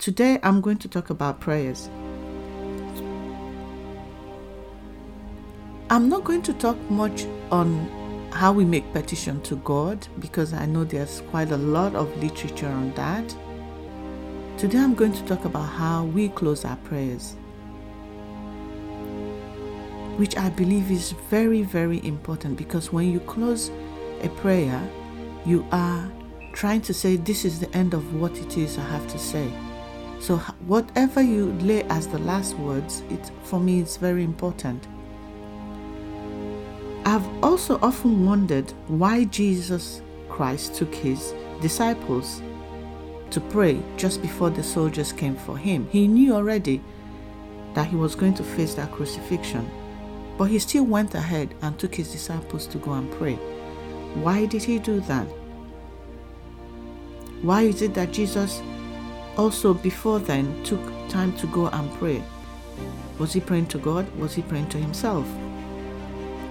Today I'm going to talk about prayers. I'm not going to talk much on how we make petition to God because I know there's quite a lot of literature on that. Today I'm going to talk about how we close our prayers, which I believe is very, very important because when you close a prayer, you are trying to say, This is the end of what it is I have to say. So, whatever you lay as the last words, it, for me, it's very important. I've also often wondered why Jesus Christ took his disciples to pray just before the soldiers came for him. He knew already that he was going to face that crucifixion, but he still went ahead and took his disciples to go and pray. Why did he do that? Why is it that Jesus also before then took time to go and pray? Was he praying to God? Was he praying to himself?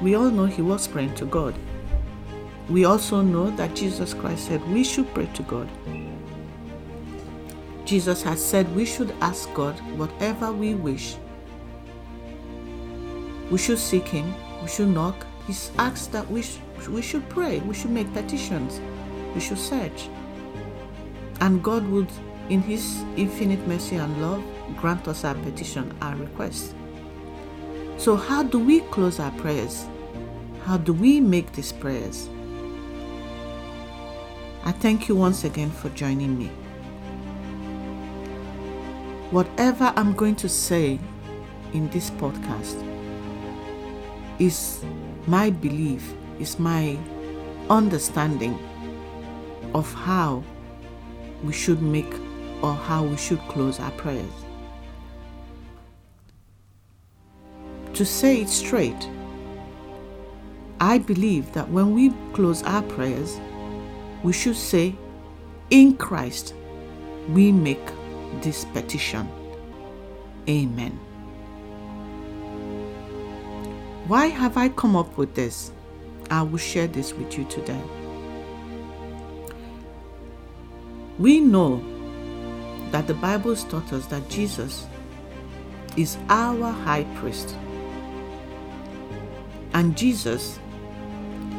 We all know he was praying to God. We also know that Jesus Christ said we should pray to God. Jesus has said we should ask God whatever we wish. We should seek Him, we should knock. He's asked that we, sh- we should pray, we should make petitions, we should search. And God would, in His infinite mercy and love, grant us our petition, our request. So, how do we close our prayers? How do we make these prayers? I thank you once again for joining me. Whatever I'm going to say in this podcast is my belief, is my understanding of how we should make or how we should close our prayers. To say it straight, I believe that when we close our prayers, we should say, In Christ, we make this petition. Amen. Why have I come up with this? I will share this with you today. We know that the Bible taught us that Jesus is our high priest. And Jesus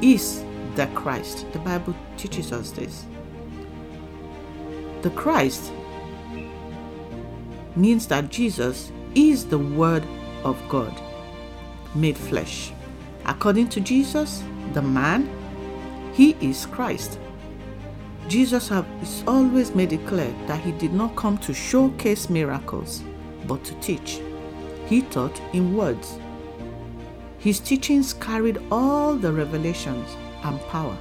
is the Christ. The Bible teaches us this. The Christ means that Jesus is the Word of God made flesh. According to Jesus, the man, he is Christ. Jesus has always made it clear that he did not come to showcase miracles, but to teach. He taught in words. His teachings carried all the revelations and power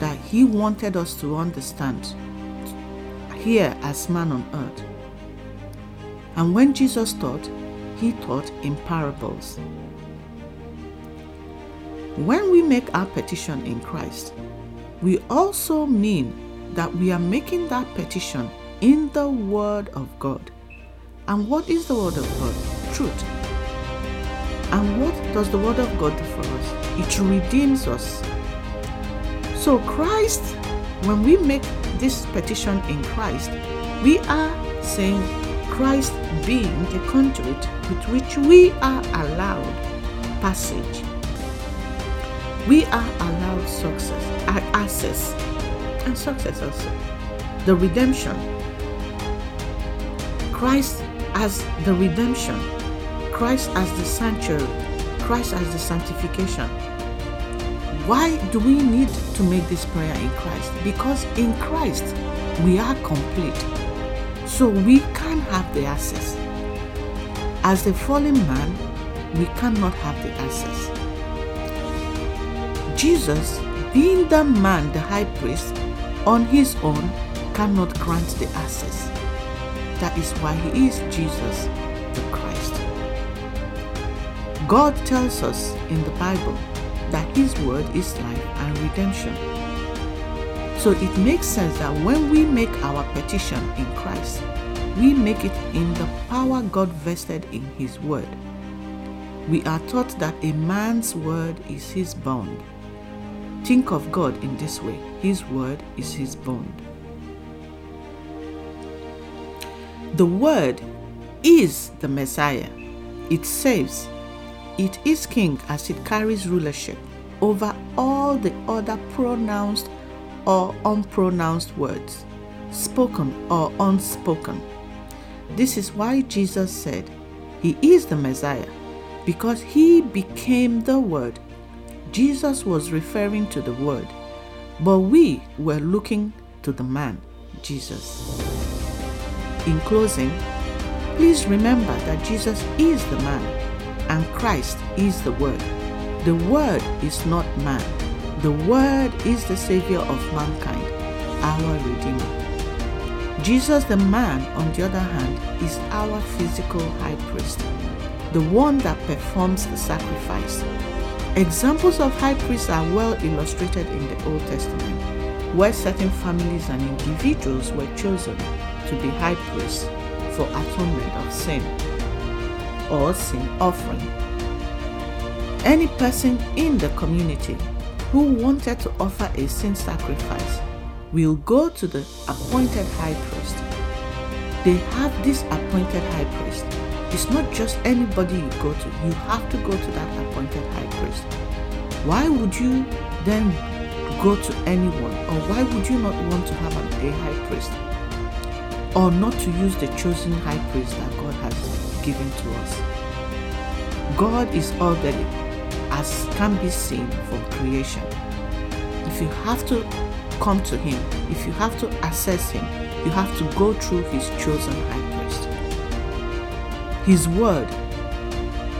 that he wanted us to understand here as man on earth. And when Jesus taught, he taught in parables. When we make our petition in Christ, we also mean that we are making that petition in the Word of God. And what is the Word of God? Truth. And what does the Word of God do for us? It redeems us. So, Christ, when we make this petition in Christ, we are saying Christ being the conduit with which we are allowed passage. We are allowed success, access, and success also. The redemption. Christ as the redemption. Christ as the sanctuary. Christ as the sanctification. Why do we need to make this prayer in Christ? Because in Christ we are complete. So we can have the access. As a fallen man, we cannot have the access. Jesus, being the man, the high priest, on his own cannot grant the access. That is why he is Jesus the Christ. God tells us in the Bible that his word is life and redemption. So it makes sense that when we make our petition in Christ, we make it in the power God vested in his word. We are taught that a man's word is his bond. Think of God in this way His word is His bond. The Word is the Messiah. It saves. It is King as it carries rulership over all the other pronounced or unpronounced words, spoken or unspoken. This is why Jesus said he is the Messiah, because he became the Word. Jesus was referring to the Word, but we were looking to the man, Jesus. In closing, please remember that Jesus is the man and Christ is the Word. The Word is not man, the Word is the Savior of mankind, our Redeemer. Jesus, the man, on the other hand, is our physical high priest, the one that performs the sacrifice. Examples of high priests are well illustrated in the Old Testament, where certain families and individuals were chosen to be high priests for atonement of sin or sin offering. Any person in the community who wanted to offer a sin sacrifice will go to the appointed high priest. They have this appointed high priest. It's not just anybody you go to, you have to go to that appointed high priest. Why would you then go to anyone, or why would you not want to have a high priest? or not to use the chosen high priest that God has given to us. God is already, as can be seen from creation. If you have to come to Him, if you have to access Him, you have to go through His chosen high priest. His word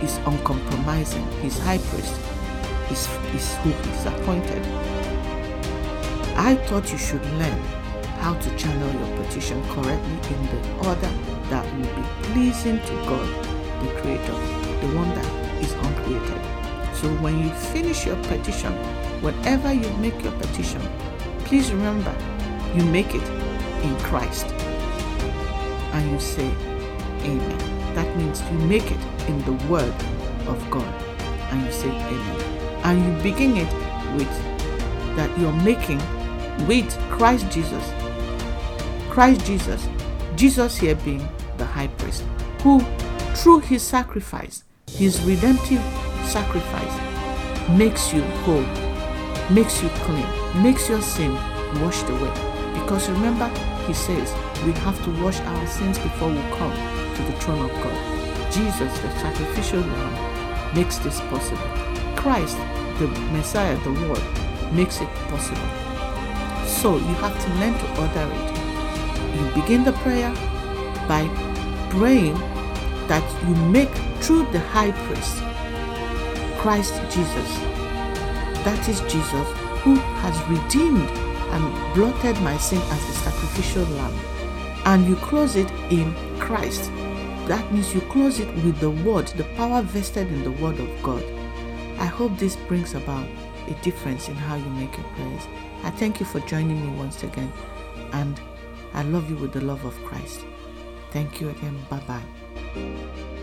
is uncompromising. His high priest is, is who appointed. I thought you should learn how to channel your petition correctly in the order that will be pleasing to God, the Creator, the one that is uncreated. So when you finish your petition, whatever you make your petition, please remember you make it in Christ. And you say, Amen. That means you make it in the Word of God. And you say, Amen. And you begin it with that you're making with Christ Jesus Christ Jesus, Jesus here being the high priest, who through his sacrifice, his redemptive sacrifice, makes you whole, makes you clean, makes your sin washed away. Because remember, he says we have to wash our sins before we come throne of God. Jesus, the sacrificial lamb, makes this possible. Christ, the Messiah, the Word, makes it possible. So you have to learn to order it you begin the prayer by praying that you make through the high priest, Christ Jesus. That is Jesus who has redeemed and blotted my sin as the sacrificial lamb. And you close it in Christ. That means you close it with the word, the power vested in the word of God. I hope this brings about a difference in how you make your prayers. I thank you for joining me once again and I love you with the love of Christ. Thank you again. Bye bye.